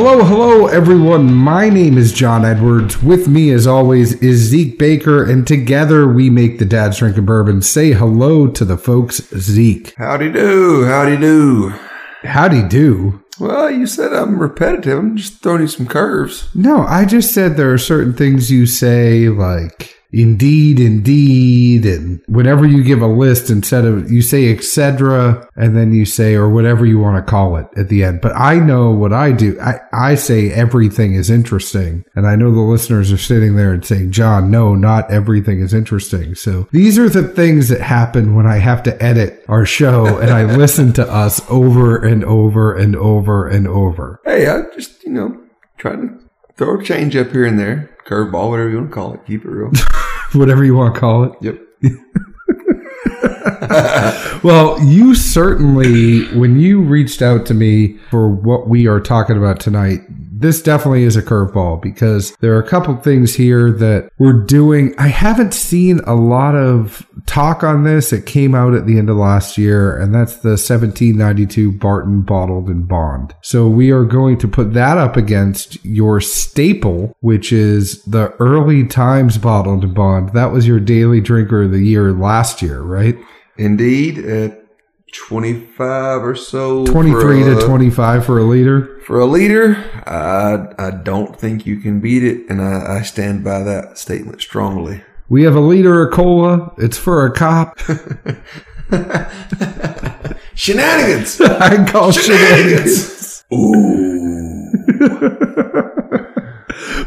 Hello, hello, everyone. My name is John Edwards. With me, as always, is Zeke Baker, and together we make the Dad's Drinking Bourbon. Say hello to the folks, Zeke. Howdy do, howdy do. Howdy do. Well, you said I'm repetitive. I'm just throwing you some curves. No, I just said there are certain things you say, like indeed, indeed, and whenever you give a list, instead of you say etc. and then you say or whatever you want to call it at the end. But I know what I do. I, I say everything is interesting, and I know the listeners are sitting there and saying, John, no, not everything is interesting. So these are the things that happen when I have to edit our show and I listen to us over and over and over and over. Hey, I just, you know, trying to throw a change up here and there. Curveball, whatever you want to call it. Keep it real. Whatever you want to call it. yep. Well, you certainly, when you reached out to me for what we are talking about tonight, this definitely is a curveball because there are a couple things here that we're doing. I haven't seen a lot of talk on this. It came out at the end of last year, and that's the 1792 Barton Bottled and Bond. So we are going to put that up against your staple, which is the Early Times Bottled and Bond. That was your daily drinker of the year last year, right? Indeed, at 25 or so. 23 for to 25 for a liter. For a leader, I, I don't think you can beat it, and I, I stand by that statement strongly. We have a liter of cola. It's for a cop. Shenanigans! I call shenanigans. Ooh.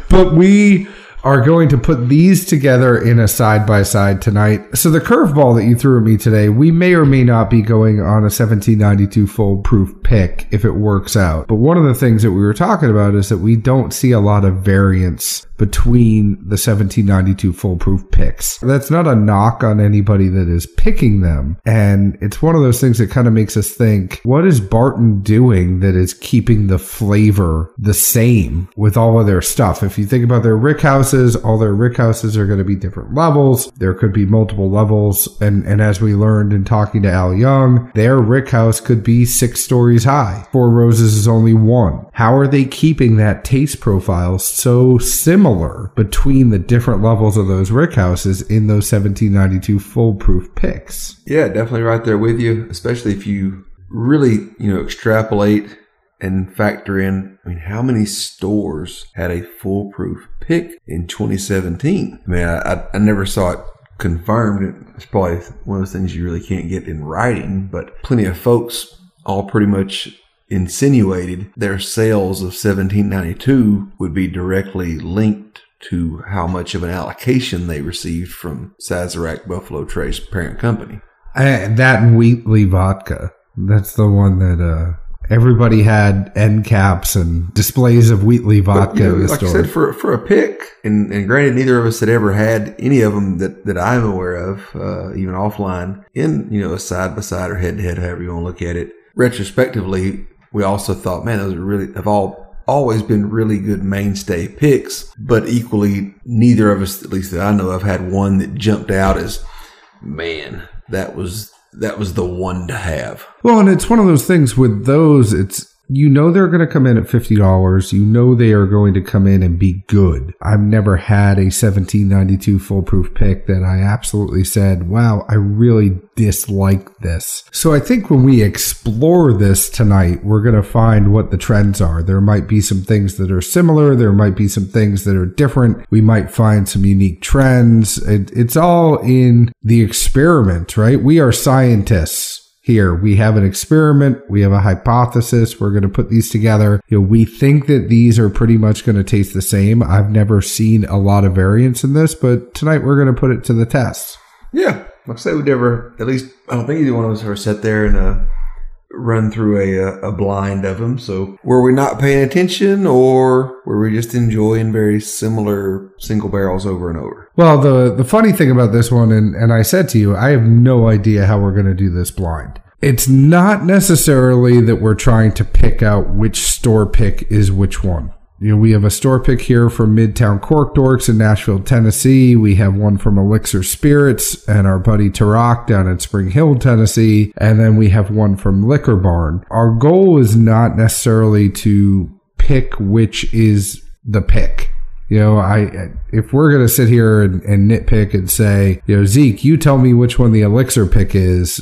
But we are going to put these together in a side by side tonight. So the curveball that you threw at me today, we may or may not be going on a 1792 Full Proof pick if it works out. But one of the things that we were talking about is that we don't see a lot of variance between the 1792 Full Proof picks. That's not a knock on anybody that is picking them. And it's one of those things that kind of makes us think, what is Barton doing that is keeping the flavor the same with all of their stuff? If you think about their rick houses, all their rick houses are going to be different levels. There could be multiple levels. And, and as we learned in talking to Al Young, their rick house could be six stories high. Four Roses is only one. How are they keeping that taste profile so similar between the different levels of those rick houses in those 1792 Full Proof picks? Yeah, definitely right there with you, especially if you really, you know, extrapolate and factor in, I mean, how many stores had a Full Proof pick in 2017? I mean, I, I, I never saw it confirmed. It's probably one of those things you really can't get in writing, but plenty of folks all pretty much insinuated their sales of 1792 would be directly linked to how much of an allocation they received from Sazerac Buffalo Trace parent company. And that Wheatley vodka. That's the one that uh, everybody had end caps and displays of Wheatley vodka You know, in the like store. I said, for for a pick, and, and granted, neither of us had ever had any of them that, that I'm aware of, uh, even offline, in you know a side by side or head to head, however you want to look at it. Retrospectively, we also thought, man, those are really have all always been really good mainstay picks, but equally, neither of us, at least that I know of, had one that jumped out as, man, that was that was the one to have. Well, and it's one of those things with those, it's you know they're going to come in at $50. You know they are going to come in and be good. I've never had a 1792 foolproof pick that I absolutely said, wow, I really dislike this. So I think when we explore this tonight, we're going to find what the trends are. There might be some things that are similar. There might be some things that are different. We might find some unique trends. It, it's all in the experiment, right? We are scientists here we have an experiment. We have a hypothesis. We're going to put these together. You know we think that these are pretty much going to taste the same. I've never seen a lot of variance in this but tonight we're going to put it to the test. Yeah, like I say, we never, at least, I don't think either one of us ever sat there and uh, run through a, uh, a blind of them. So were we not paying attention or were we just enjoying very similar single barrels over and over? well the the funny thing about this one and and i said to you i have no idea how we're going to do this blind it's not necessarily that we're trying to pick out which store pick is which one You know, we have a store pick here from Midtown Cork Dorks in Nashville, Tennessee. We have one from Elixir Spirits and our buddy Tarak down in Spring Hill, Tennessee. And then we have one from Liquor Barn. Our goal is not necessarily to pick which is the pick. You know, I if we're gonna sit here and, and, nitpick and say, you know, Zeke, you tell me which one the elixir pick is.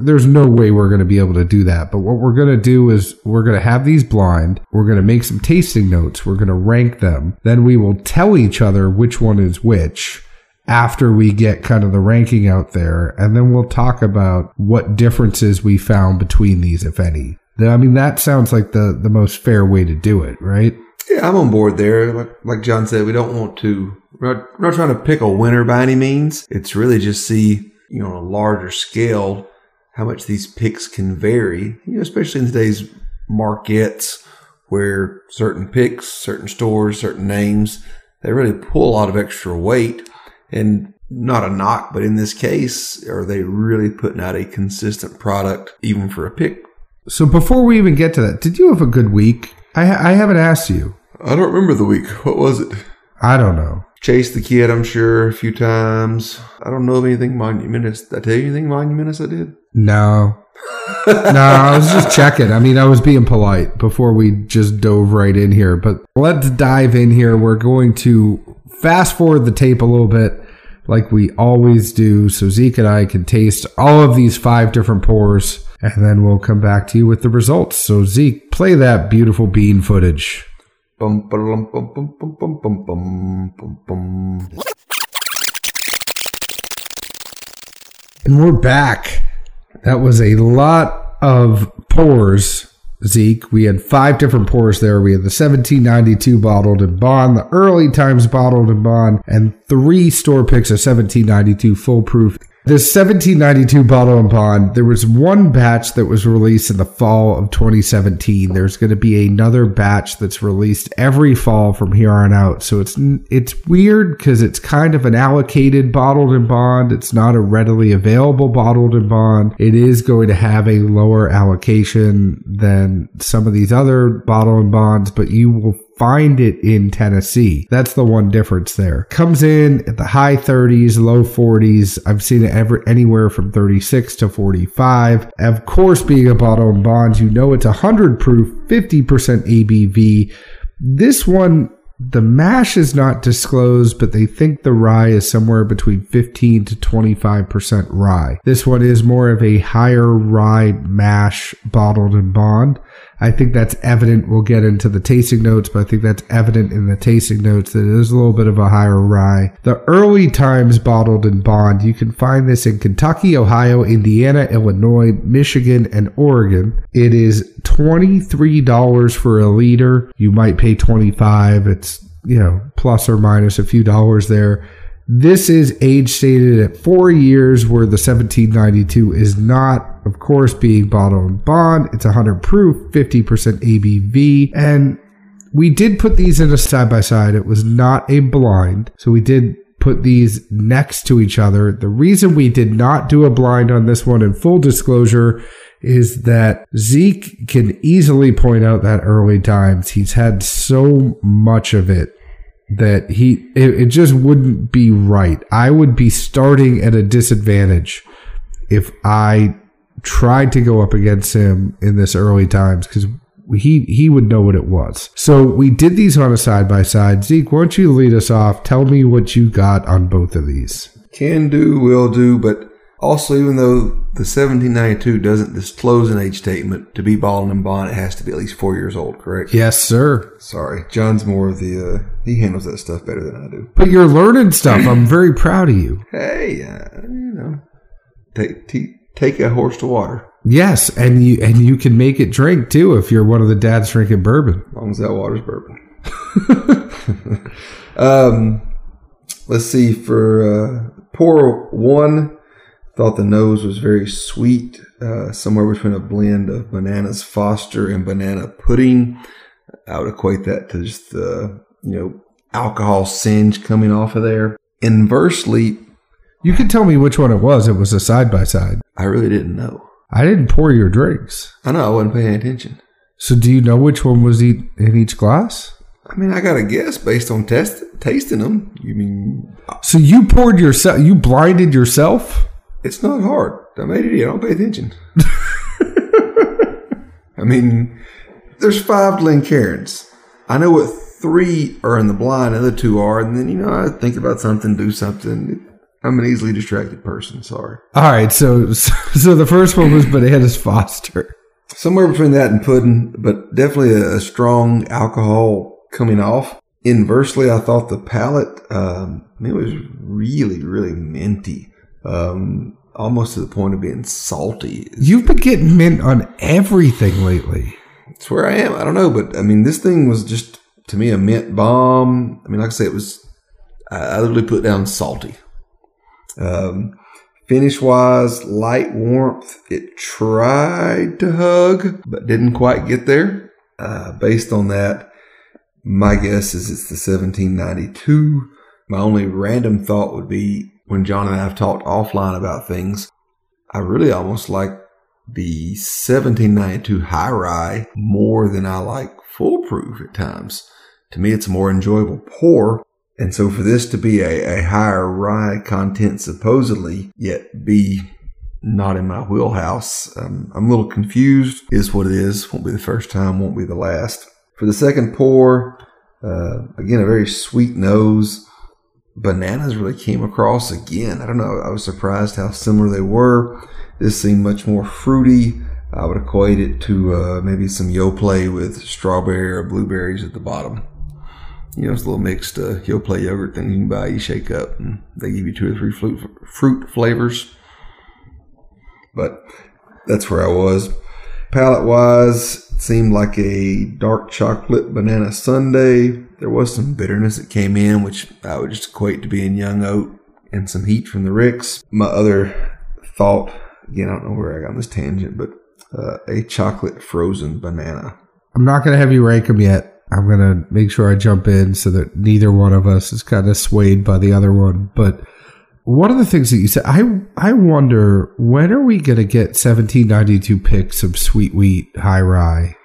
There's no way we're gonna be able to do that. But what we're gonna do is we're gonna have these blind. We're gonna make some tasting notes. We're gonna rank them. Then we will tell each other which one is which after we get kind of the ranking out there, and then we'll talk about what differences we found between these, if any. I mean, that sounds like the the most fair way to do it, right? Yeah, I'm on board there. Like, like John said, we don't want to, we're not, we're not trying to pick a winner by any means. It's really just see, you know, on a larger scale, how much these picks can vary, you know, especially in today's markets where certain picks, certain stores, certain names, they really pull a lot of extra weight and not a knock, but in this case, are they really putting out a consistent product even for a pick? So before we even get to that, did you have a good week? I, I haven't asked you. I don't remember the week. What was it? I don't know. Chased the kid, I'm sure, a few times. I don't know of anything monumentous. Did I tell you anything monumentous I did? No. no, I was just checking. I mean, I was being polite before we just dove right in here. But let's dive in here. We're going to fast forward the tape a little bit like we always do so Zeke and I can taste all of these five different pours and then we'll come back to you with the results. So, Zeke, play that beautiful bean footage. And we're back. That was a lot of pours, Zeke. We had five different pours there. We had the 1792 bottled in bond, the early times bottled in bond, and three store picks of 1792 full proof. This 1792 bottle and bond, there was one batch that was released in the fall of 2017. There's going to be another batch that's released every fall from here on out. So it's it's weird because it's kind of an allocated bottled and bond. It's not a readily available bottled and bond. It is going to have a lower allocation than some of these other bottle and bonds, but you will find it in Tennessee. That's the one difference there. Comes in at the high 30s, low 40s. I've seen it ever anywhere from 36 to 45. Of course, being a bottle and bond, you know it's 100 proof, 50% ABV. This one the mash is not disclosed, but they think the rye is somewhere between 15 to 25% rye. This one is more of a higher rye mash bottled in bond. I think that's evident. We'll get into the tasting notes, but I think that's evident in the tasting notes that is a little bit of a higher rye. The early times bottled in bond, you can find this in Kentucky, Ohio, Indiana, Illinois, Michigan, and Oregon. It is $23 for a liter. You might pay 25. It's, you know, plus or minus a few dollars there. This is age stated at four years, where the 1792 is not, of course, being bottled in bond. It's 100 proof, 50% ABV, and we did put these in a side by side. It was not a blind, so we did put these next to each other. The reason we did not do a blind on this one, in full disclosure, is that Zeke can easily point out that early times he's had so much of it that he it, it just wouldn't be right. I would be starting at a disadvantage if I tried to go up against him in this early times because he he would know what it was. So we did these on a side by side. Zeke, why don't you lead us off? Tell me what you got on both of these. Can do, will do, but also, even though the 1792 doesn't disclose an age statement to be bottled and bond, it has to be at least four years old, correct? Yes, sir. Sorry. John's more of the, uh, he handles that stuff better than I do. But you're learning stuff. I'm very proud of you. Hey, uh, you know, take, t- take a horse to water. Yes, and you and you can make it drink too if you're one of the dads drinking bourbon. As long as that water's bourbon. um, let's see for uh, pour one Thought the nose was very sweet, uh, somewhere between a blend of bananas Foster and banana pudding. I would equate that to just the, you know, alcohol singe coming off of there. Inversely, you could tell me which one it was. It was a side by side. I really didn't know. I didn't pour your drinks. I know. I wasn't paying attention. So, do you know which one was in each glass? I mean, I got to guess based on test, tasting them. You mean? So you poured yourself? You blinded yourself? It's not hard. I made it. Here. I don't pay attention. I mean, there's five Glencairns. I know what three are in the blind, and the other two are, and then you know I think about something, do something. I'm an easily distracted person. Sorry. All right, so so the first one was Bananas Foster. Somewhere between that and pudding, but definitely a, a strong alcohol coming off. Inversely, I thought the palate, um, it was really, really minty. Um, almost to the point of being salty. You've been getting mint on everything lately. It's where I am. I don't know, but I mean, this thing was just to me a mint bomb. I mean, like I say, it was. I, I literally put down salty. Um, finish wise, light warmth. It tried to hug, but didn't quite get there. Uh, based on that, my guess is it's the 1792. My only random thought would be when John and I have talked offline about things, I really almost like the 1792 high rye more than I like Full Proof at times. To me, it's a more enjoyable pour. And so for this to be a, a higher rye content supposedly, yet be not in my wheelhouse, um, I'm a little confused. Is what it is. Won't be the first time, won't be the last. For the second pour, uh, again, a very sweet nose bananas really came across again. I don't know. I was surprised how similar they were. This seemed much more fruity. I would equate it to uh, maybe some Yoplait with strawberry or blueberries at the bottom. You know, it's a little mixed uh, Yoplait yogurt thing you can buy. You shake up, and they give you two or three fruit, fruit flavors. But that's where I was. Palate wise, seemed like a dark chocolate banana sundae there was some bitterness that came in, which I would just equate to being young oat and some heat from the ricks. My other thought, again, I don't know where I got this tangent, but uh, a chocolate frozen banana. I'm not going to have you rank them yet. I'm going to make sure I jump in so that neither one of us is kind of swayed by the other one. But one of the things that you said, I I wonder when are we going to get 1792 picks of sweet wheat high rye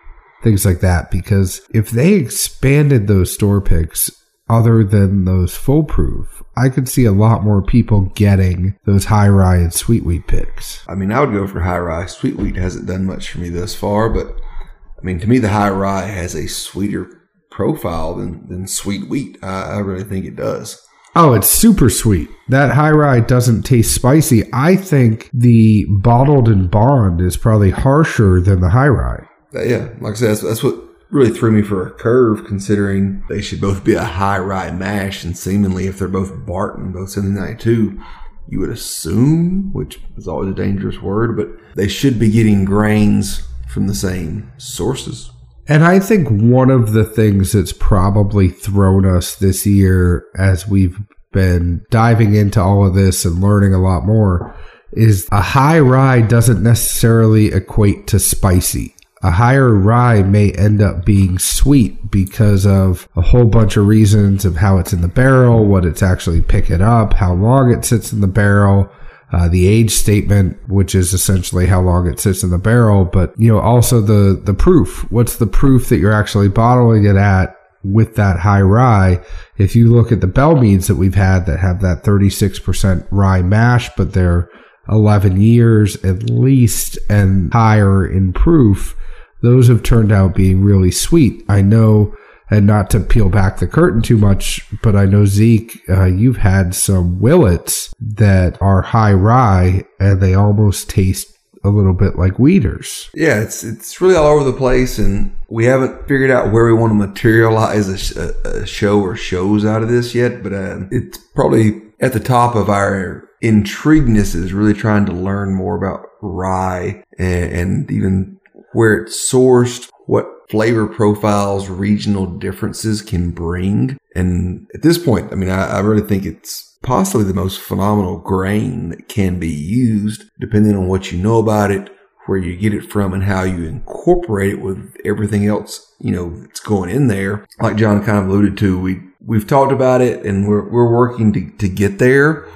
things like that. Because if they expanded those store picks other than those Full Proof, I could see a lot more people getting those high rye and sweet wheat picks. I mean, I would go for high rye. Sweet wheat hasn't done much for me thus far, but I mean, to me, the high rye has a sweeter profile than, than sweet wheat. I, I really think it does. Oh, it's super sweet. That high rye doesn't taste spicy. I think the bottled and bond is probably harsher than the high rye uh, yeah, like I said, that's, that's, what really threw me for a curve, considering they should both be a high rye mash, and seemingly if they're both Barton, both 1792, you would assume, which is always a dangerous word, but they should be getting grains from the same sources. And I think one of the things that's probably thrown us this year as we've been diving into all of this and learning a lot more is a high rye doesn't necessarily equate to spicy. A higher rye may end up being sweet because of a whole bunch of reasons of how it's in the barrel, what it's actually picking up, how long it sits in the barrel, uh, the age statement, which is essentially how long it sits in the barrel, but you know also the the proof. What's the proof that you're actually bottling it at with that high rye? If you look at the Belle Meades that we've had that have that 36% rye mash, but they're 11 years at least and higher in proof those have turned out being really sweet. I know, and not to peel back the curtain too much, but I know Zeke, uh, you've had some Willetts that are high rye and they almost taste a little bit like Wheaters. Yeah, it's it's really all over the place, and we haven't figured out where we want to materialize a, a show or shows out of this yet. But uh, it's probably at the top of our intrigueness is really trying to learn more about rye and, and even where it's sourced, what flavor profiles, regional differences can bring. And at this point, I mean, I, I really think it's possibly the most phenomenal grain that can be used, depending on what you know about it, where you get it from, and how you incorporate it with everything else, you know, that's going in there. Like John kind of alluded to, we we've talked about it, and we're we're working to to get there.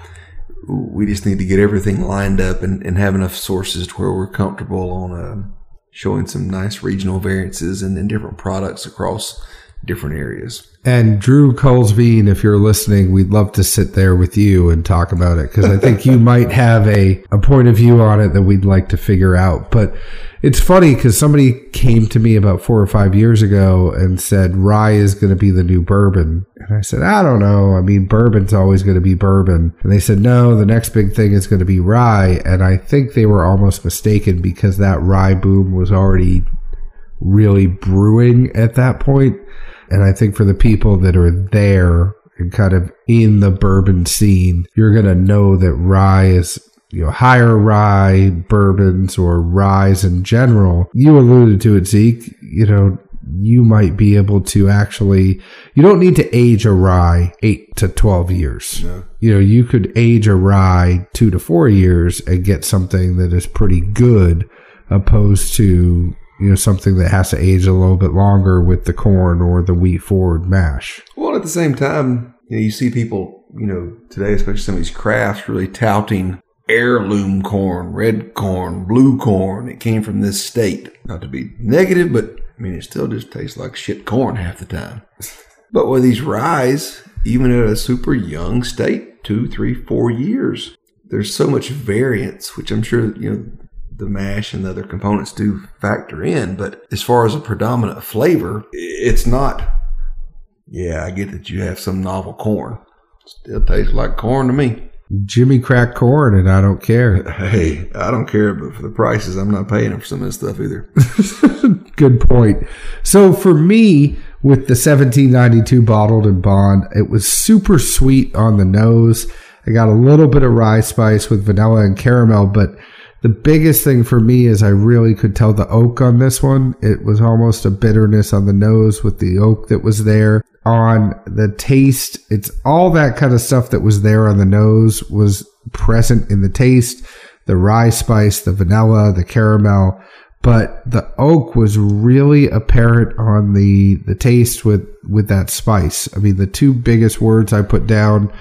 We just need to get everything lined up and, and have enough sources to where we're comfortable on a showing some nice regional variances and, then different products across different areas. And Drew Kulsveen, if you're listening, we'd love to sit there with you and talk about it because I think you might have a, a point of view on it that we'd like to figure out. But it's funny because somebody came to me about four or five years ago and said rye is going to be the new bourbon. And I said, I don't know. I mean, bourbon's always going to be bourbon. And they said, no, the next big thing is going to be rye. And I think they were almost mistaken because that rye boom was already really brewing at that point. And I think for the people that are there and kind of in the bourbon scene, you're going to know that rye is you know, higher rye bourbons or ryes in general. You alluded to it, Zeke. You know, you might be able to actually, you don't need to age a rye eight to 12 years. No. You know, you could age a rye two to four years and get something that is pretty good opposed to, you know, something that has to age a little bit longer with the corn or the wheat forward mash. Well, at the same time, you know, you see people, you know, today, especially some of these crafts, really touting heirloom corn, red corn, blue corn. It came from this state. Not to be negative, but I mean, it still just tastes like shit corn half the time. But with these ryes, even at a super young state, two, three, four years, there's so much variance, which I'm sure, you know, the mash and the other components do factor in. But as far as a predominant flavor, it's not, yeah, I get that you have some novel corn. Still tastes like corn to me. Jimmy crack corn and I don't care. Hey, I don't care, but for the prices, I'm not paying for some of this stuff either. Good point. So for me, with the 1792 bottled and bond, it was super sweet on the nose. I got a little bit of rye spice with vanilla and caramel, but the biggest thing for me is I really could tell the oak on this one. It was almost a bitterness on the nose with the oak that was there. On the taste, it's all that kind of stuff that was there on the nose was present in the taste. The rye spice, the vanilla, the caramel, but the oak was really apparent on the the taste with with that spice. I mean, the two biggest words I put down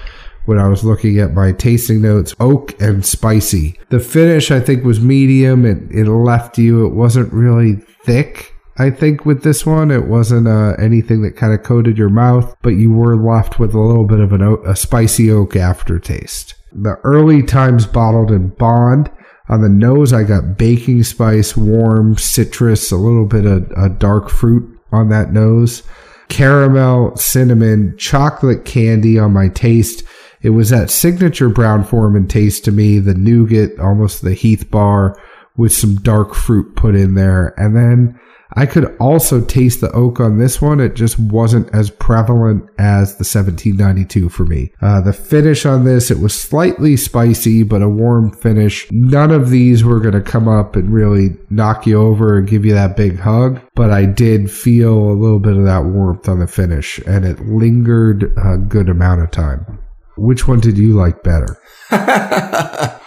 when I was looking at my tasting notes oak and spicy. The finish, I think, was medium. It, it left you, it wasn't really thick. I think with this one, it wasn't uh, anything that kind of coated your mouth, but you were left with a little bit of an a spicy oak aftertaste. The early times bottled in bond. On the nose, I got baking spice, warm citrus, a little bit of dark fruit on that nose, caramel, cinnamon, chocolate candy on my taste. It was that signature Brown Forman taste to me, the nougat, almost the Heath bar with some dark fruit put in there. And then I could also taste the oak on this one. It just wasn't as prevalent as the 1792 for me. Uh, the finish on this, it was slightly spicy, but a warm finish. None of these were going to come up and really knock you over and give you that big hug, but I did feel a little bit of that warmth on the finish and it lingered a good amount of time. Which one did you like better?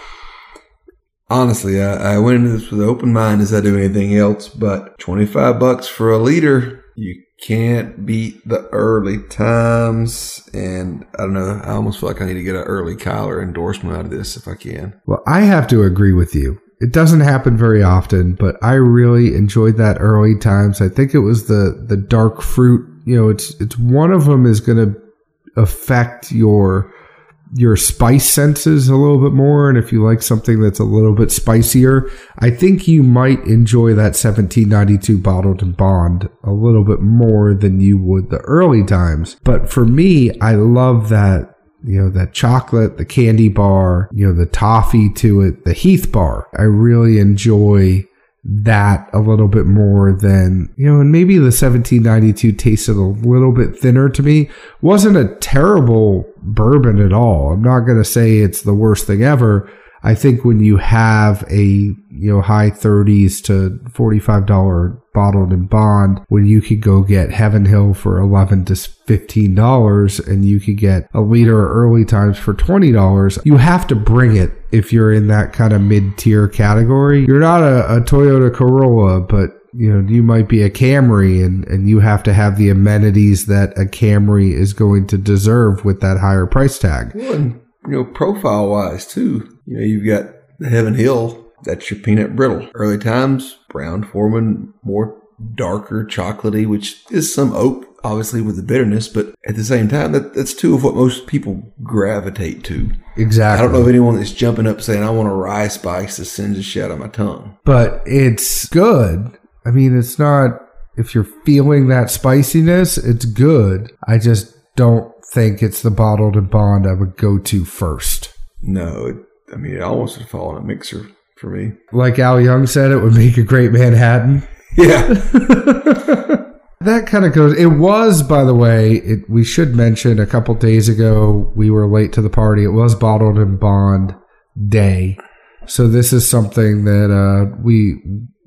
Honestly, I, I went into this with an open mind as I do anything else, but 25 bucks for a liter, you can't beat the early times. And I don't know, I almost feel like I need to get an early Kyler endorsement out of this if I can. Well, I have to agree with you. It doesn't happen very often, but I really enjoyed that early times. I think it was the the dark fruit. You know, it's it's one of them is going to affect your your spice senses a little bit more and if you like something that's a little bit spicier i think you might enjoy that 1792 bottled and bond a little bit more than you would the early times. But for me i love that you know that chocolate the candy bar you know the toffee to it the heath bar. I really enjoy that a little bit more than you know and maybe the 1792 tasted a little bit thinner to me. Wasn't a terrible bourbon at all. I'm not going to say it's the worst thing ever i think when you have a you know high 30s to 45 dollar bottled in bond when you could go get heaven hill for 11 to 15 dollars and you could get a liter early times for 20 dollars you have to bring it if you're in that kind of mid-tier category. You're not a, a toyota corolla but you know you might be a camry and and you have to have the amenities that a camry is going to deserve with that higher price tag you know, profile wise too, you know, you've got the Heaven Hill, that's your peanut brittle. Early times, brown Forman, more darker chocolatey, which is some oak obviously with the bitterness, but at the same time, that, that's two of what most people gravitate to. Exactly. I don't know of anyone that's jumping up saying, I want a rye spice that sends a shit out of my tongue. but it's good. I mean, it's not, if you're feeling that spiciness, it's good. I just don't think it's the bottled and bond I would go to first. No, it, I mean, it almost would fall in a mixer for me. Like Al Young said, it would make a great Manhattan. Yeah. That kind of goes. It was, by the way, it, we should mention a couple days ago, we were late to the party. It was bottled and bond day. So this is something that uh, we,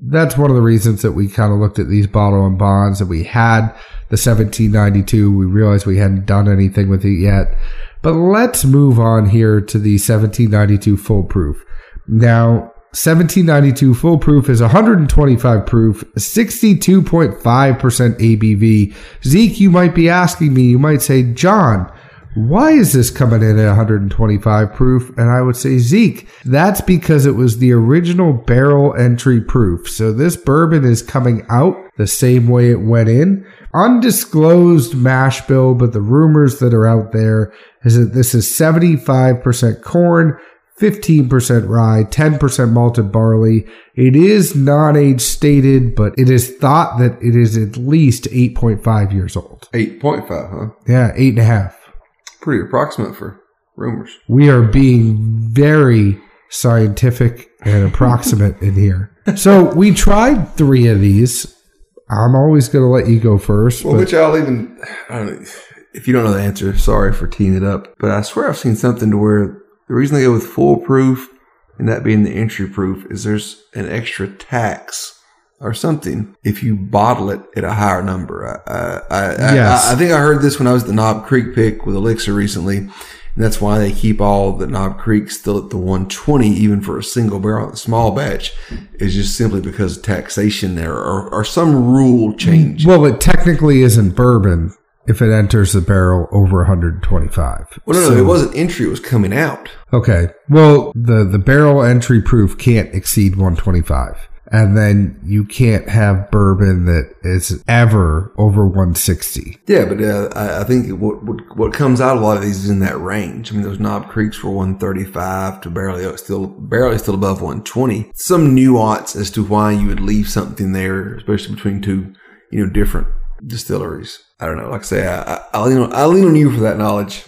that's one of the reasons that we kind of looked at these bottle and bonds that we had the 1792. We realized we hadn't done anything with it yet. But let's move on here to the 1792 Full Proof. Now, 1792 Full Proof is 125 proof, 62.5% ABV. Zeke, you might be asking me, you might say, John, why is this coming in at 125 proof? And I would say, Zeke, that's because it was the original barrel entry proof. So this bourbon is coming out the same way it went in. Undisclosed mash bill, but the rumors that are out there is that this is 75% corn, 15% rye, 10% malted barley. It is non age stated, but it is thought that it is at least 8.5 years old. 8.5, huh? Yeah, eight and a half. Pretty approximate for rumors. We are being very scientific and approximate in here. So we tried three of these. I'm always going to let you go first. Well, but which I'll even, I don't know, if you don't know the answer, sorry for teeing it up, but I swear I've seen something to where the reason they go with Full Proof and that being the entry proof is there's an extra tax or something if you bottle it at a higher number. I, I, I, Yes. I, I think I heard this when I was at the Knob Creek pick with Elixir recently. And that's why they keep all the Knob Creek still at the 120, even for a single barrel, small batch, is just simply because of taxation there or, or some rule change. well, it technically isn't bourbon if it enters the barrel over 125. Well, no, So- no, it wasn't entry; it was coming out. Okay. Well, the the barrel entry proof can't exceed 125. And then you can't have bourbon that is ever over 160. Yeah, but uh, I, think what, what what comes out a lot of these is in that range. I mean, those Knob Creeks were 135 to barely still barely still above 120. Some nuance as to why you would leave something there, especially between two, you know, different distilleries. I don't know. Like I say, I, I, I lean on I lean on you for that knowledge.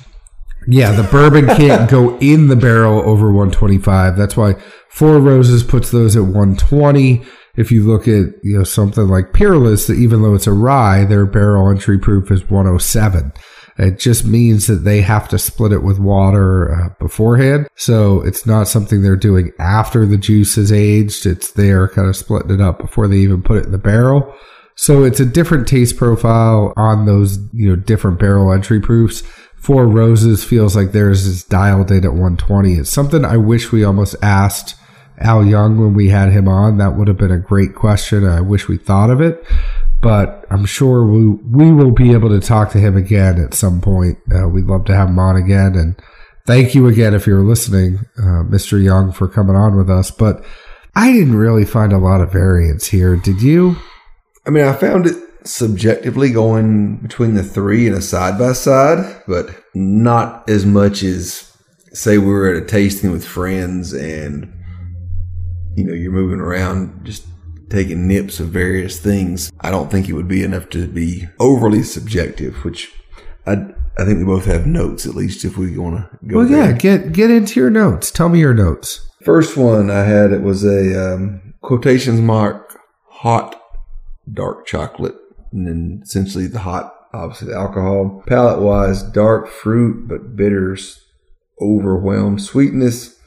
Yeah, the bourbon can't go in the barrel over 125. That's why Four Roses puts those at 120. If you look at you know something like Peerless, even though it's a rye, their barrel entry proof is 107. It just means that they have to split it with water uh, beforehand. So it's not something they're doing after the juice is aged. It's they're kind of splitting it up before they even put it in the barrel. So it's a different taste profile on those, you know, different barrel entry proofs. Four Roses feels like theirs is dialed in at 120. It's something I wish we almost asked Al Young when we had him on. That would have been a great question. I wish we thought of it, but I'm sure we we will be able to talk to him again at some point. Uh, we'd love to have him on again. And thank you again if you're listening, uh, Mr. Young, for coming on with us. But I didn't really find a lot of variance here. Did you? I mean, I found it subjectively going between the three and a side by side, but not as much as say we were at a tasting with friends and you know you're moving around just taking nips of various things. I don't think it would be enough to be overly subjective, which I I think we both have notes at least if we want to go. Well, yeah. Get get into your notes. Tell me your notes. First one I had it was a um, quotations mark hot dark chocolate, and then essentially the hot, obviously the alcohol. Palate wise, dark fruit but bitters overwhelm. Sweetness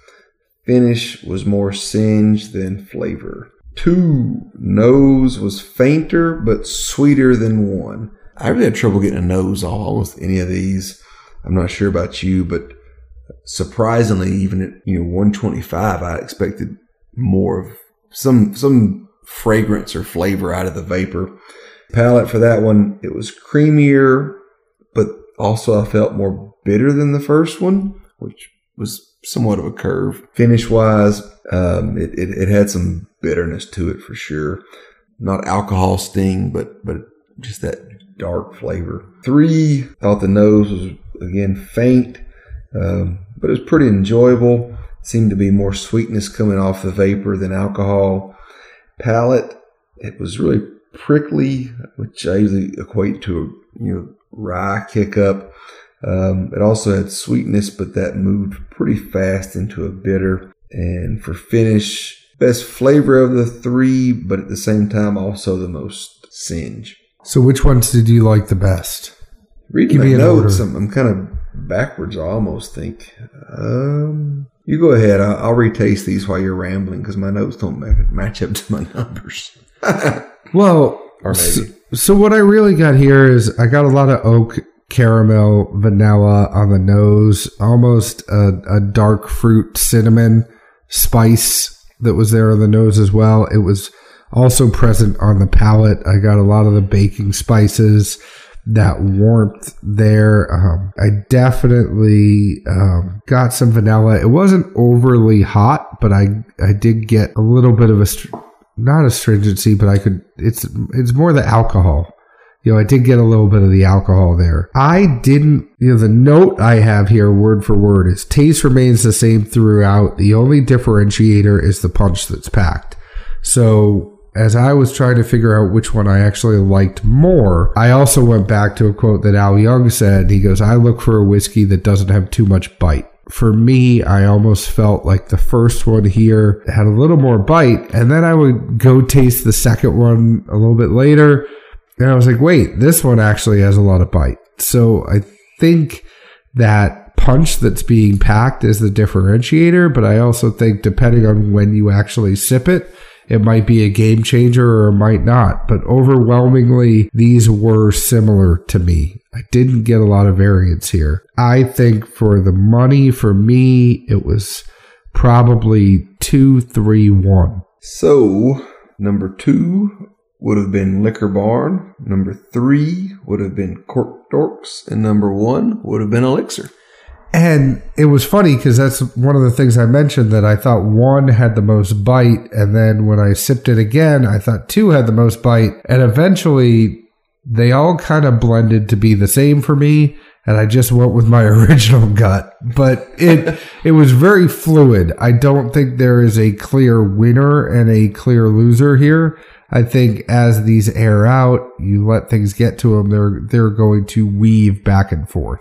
finish was more singe than flavor. Two nose was fainter but sweeter than one. I really had trouble getting a nose all with any of these. I'm not sure about you, but surprisingly, even at you know 125, I expected more of some some fragrance or flavor out of the vapor. Palate for that one, it was creamier, but also I felt more bitter than the first one, which was somewhat of a curve. Finish wise, um, it, it it had some bitterness to it for sure. Not alcohol sting, but but just that dark flavor. Three, thought the nose was again faint, um, but it was pretty enjoyable. Seemed to be more sweetness coming off the vapor than alcohol. Palate, it was really prickly, which I usually equate to a you know rye kick up. Um, it also had sweetness, but that moved pretty fast into a bitter. And for finish, best flavor of the three, but at the same time also the most singe. So, which ones did you like the best? Reading my notes, I'm, I'm, kind of backwards. I almost think. Um, you go ahead. I'll, I'll retaste these while you're rambling because my notes don't match up to my numbers. well, or maybe. So, so what I really got here is I got a lot of oak caramel vanilla on the nose, almost a, a dark fruit cinnamon spice that was there on the nose as well. It was also present on the palate. I got a lot of the baking spices, that warmth there. Um, I definitely um, got some vanilla. It wasn't overly hot, but I I did get a little bit of a not astringency, but I could. It's it's more the alcohol you know, I did get a little bit of the alcohol there. I didn't, you know, the note I have here, word for word, is taste remains the same throughout. The only differentiator is the punch that's packed. So as I was trying to figure out which one I actually liked more, I also went back to a quote that Al Young said. He goes, I look for a whiskey that doesn't have too much bite. For me, I almost felt like the first one here had a little more bite, and then I would go taste the second one a little bit later and I was like, wait, this one actually has a lot of bite. So I think that punch that's being packed is the differentiator, but I also think depending on when you actually sip it, it might be a game changer or it might not. But overwhelmingly, these were similar to me. I didn't get a lot of variance here. I think for the money, for me, it was probably two, three, one. So, number two, would have been Liquor Barn. Number three would have been Cork Dorks. And number one would have been Elixir. And it was funny because that's one of the things I mentioned that I thought one had the most bite. And then when I sipped it again, I thought two had the most bite. And eventually they all kind of blended to be the same for me. And I just went with my original gut. But it it was very fluid. I don't think there is a clear winner and a clear loser here. I think as these air out, you let things get to them, they're they're going to weave back and forth.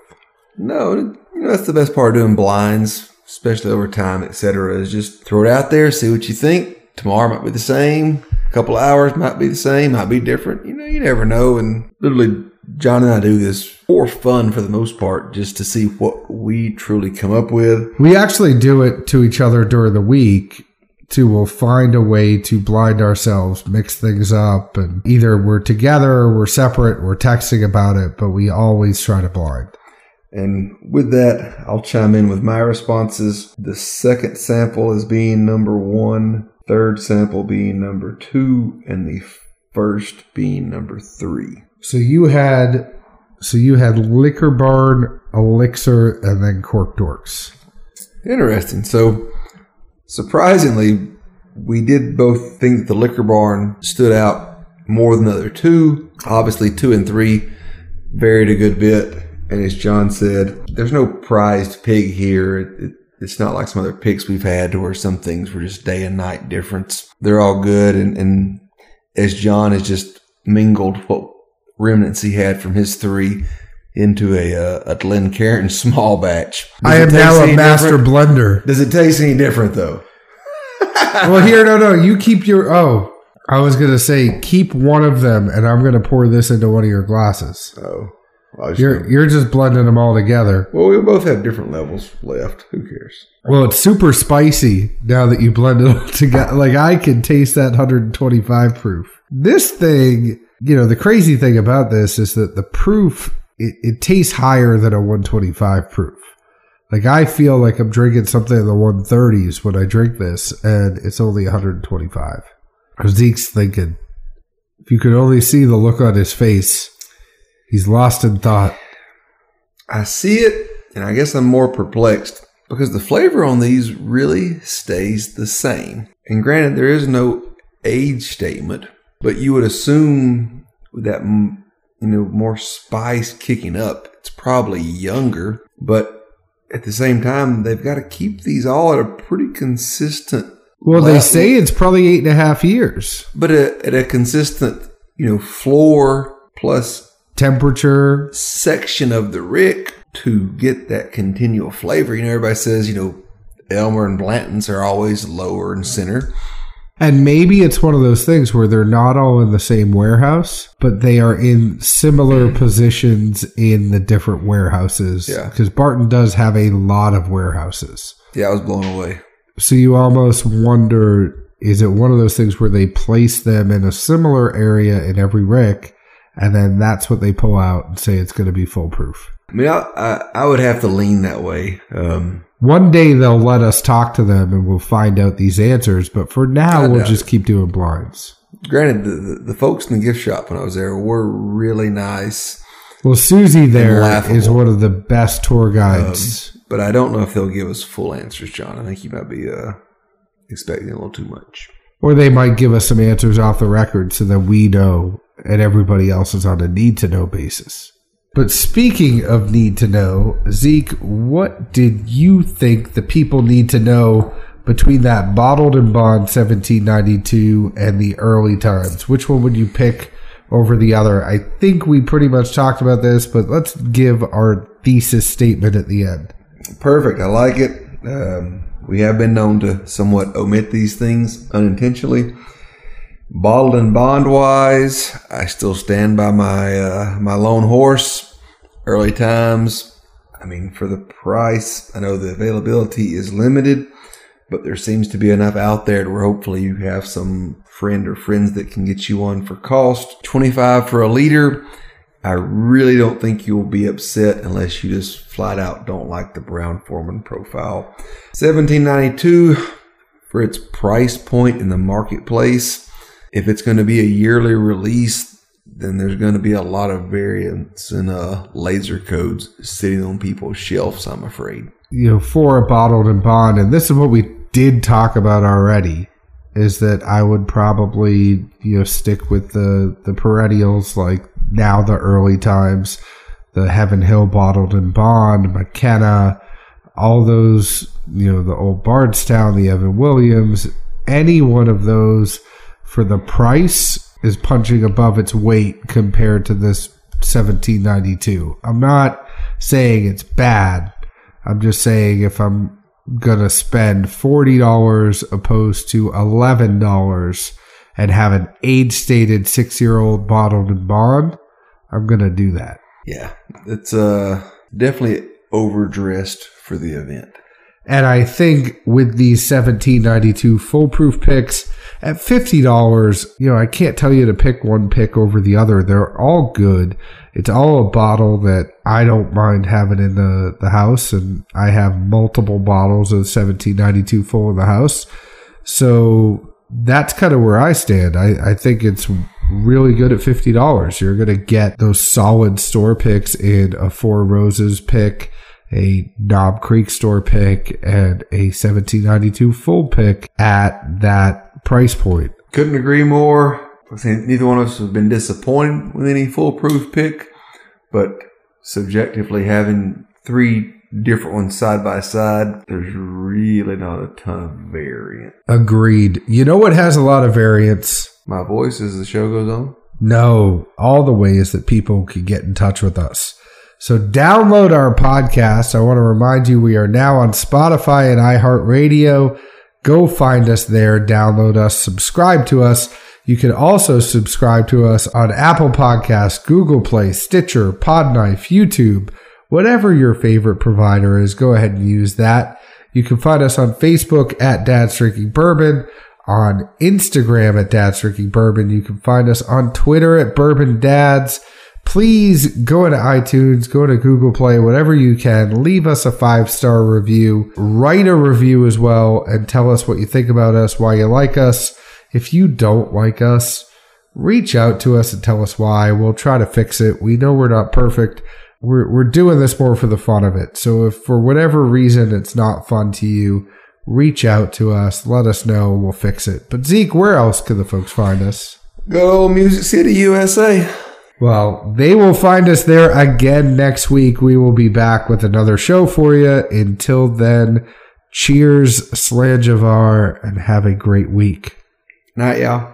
No, know, that's the best part of doing blinds, especially over time, etc. Is just throw it out there, see what you think. Tomorrow might be the same. A couple hours might be the same, might be different. You know, you never know. And literally, John and I do this for fun for the most part, just to see what we truly come up with. We actually do it to each other during the week to we'll find a way to blind ourselves, mix things up, and either we're together we're separate, we're texting about it, but we always try to blind. And with that, I'll chime in with my responses. The second sample is being number one, third sample being number two, and the first being number three. So you had so you had Liquor Barn, Elixir, and then Cork Dorks. Interesting. So Surprisingly, we did both think that the liquor barn stood out more than the other two. Obviously, two and three varied a good bit. And as John said, there's no prized pig here. It, it's not like some other picks we've had where some things were just day and night difference. They're all good. And, and as John has just mingled what remnants he had from his three into a uh, a Glencairn small batch. Does I am now a master different? blender. Does it taste any different though? well, here, no, no. You keep your. Oh, I was gonna say keep one of them, and I'm gonna pour this into one of your glasses. Oh, you're you're just blending them all together. Well, we both have different levels left. Who cares? Well, it's super spicy now that you blend it all together. Like I can taste that 125 proof. This thing, you know, the crazy thing about this is that the proof it, it tastes higher than a 125 proof. Like I feel like I'm drinking something in the 130s when I drink this, and it's only 125. Zeke's thinking, if you could only see the look on his face, he's lost in thought. I see it, and I guess I'm more perplexed because the flavor on these really stays the same. And granted, there is no age statement, but you would assume that mm, you know, more spice kicking up. It's probably younger, but at the same time, they've got to keep these all at a pretty consistent. Well, they say it's probably eight and a half years. but a, at a consistent, you know, floor plus Temperature. section of the rick to get that continual flavor. You know, everybody says, you know, Elmer and Blanton's are always lower and center. And maybe it's one of those things where they're not all in the same warehouse, but they are in similar mm. positions in the different warehouses. Yeah. Because Barton does have a lot of warehouses. Yeah, I was blown away. So you almost wonder is it one of those things where they place them in a similar area in every rick, and then that's what they pull out and say it's going to be Full Proof? I mean, I, I, I would have to lean that way. Um, One day they'll let us talk to them and we'll find out these answers, but for now we'll just keep doing blinds. granted, the, the, the folks in the gift shop when I was there were really nice, Well, Susie there is one of the best tour guides. but I don't know if they'll give us full answers, John. I think you might be uh, expecting a little too much. or they might give us some answers off the record so that we know and everybody else is on a need to know basis. But speaking of need to know, Zeke, what did you think the people need to know between that bottled and bond 1792 and the early times? Which one would you pick over the other? I think we pretty much talked about this, but let's give our thesis statement at the end. Perfect. I like it. Um, we have been known to somewhat omit these things unintentionally. Bottled and bond wise, I still stand by my uh, my lone horse. Early times. I mean, for the price, I know the availability is limited, but there seems to be enough out there to where hopefully you have some friend or friends that can get you one for cost. Twenty five for a liter. I really don't think you'll be upset unless you just flat out don't like the Brown-Forman profile. 1792 for its price point in the marketplace. If it's going to be a yearly release, then there's going to be a lot of variants and uh, laser codes sitting on people's shelves, I'm afraid. you know, for a bottled and bond, and this is what we did talk about already, is that I would probably, you know, stick with the, the perennials like now the early times, the Heaven Hill bottled and bond, McKenna, all those, you know, the old Bardstown, the Evan Williams, any one of those for the price is punching above its weight compared to this 1792. I'm not saying it's bad. I'm just saying if I'm gonna spend forty dollars opposed to eleven dollars and have an age stated six year old bottled and bond, I'm gonna do that. Yeah, it's uh, definitely overdressed for the event. And I think with these 1792 Full Proof picks at $50, you know, I can't tell you to pick one pick over the other. They're all good. It's all a bottle that I don't mind having in the, the house. And I have multiple bottles of 1792 full in the house. So that's kind of where I stand. I, I think it's really good at $50. You're going to get those solid store picks in a Four Roses pick a Knob Creek store pick and a 1792 full pick at that price point. Couldn't agree more. I think neither one of us have been disappointed with any Full Proof pick, but subjectively having three different ones side by side, there's really not a ton of variant. Agreed. You know what has a lot of variance? My voice as the show goes on. No, all the ways that people can get in touch with us. So download our podcast. I want to remind you we are now on Spotify and iHeartRadio. Go find us there, download us, subscribe to us. You can also subscribe to us on Apple Podcasts, Google Play, Stitcher, Podknife, YouTube, whatever your favorite provider is. Go ahead and use that. You can find us on Facebook at Dad's Drinking Bourbon, on Instagram at Dad's Drinking Bourbon. You can find us on Twitter at Bourbon Dads please go to iTunes, go to Google Play, whatever you can. Leave us a five star review. Write a review as well and tell us what you think about us, why you like us. If you don't like us, reach out to us and tell us why. We'll try to fix it. We know we're not perfect. We're, we're doing this more for the fun of it. So if for whatever reason it's not fun to you, reach out to us. Let us know. We'll fix it. But Zeke, where else can the folks find us? Good old Music City, USA. Well, they will find us there again next week. We will be back with another show for you. Until then, cheers, Slàinte Mhath, and have a great week. Night, y'all.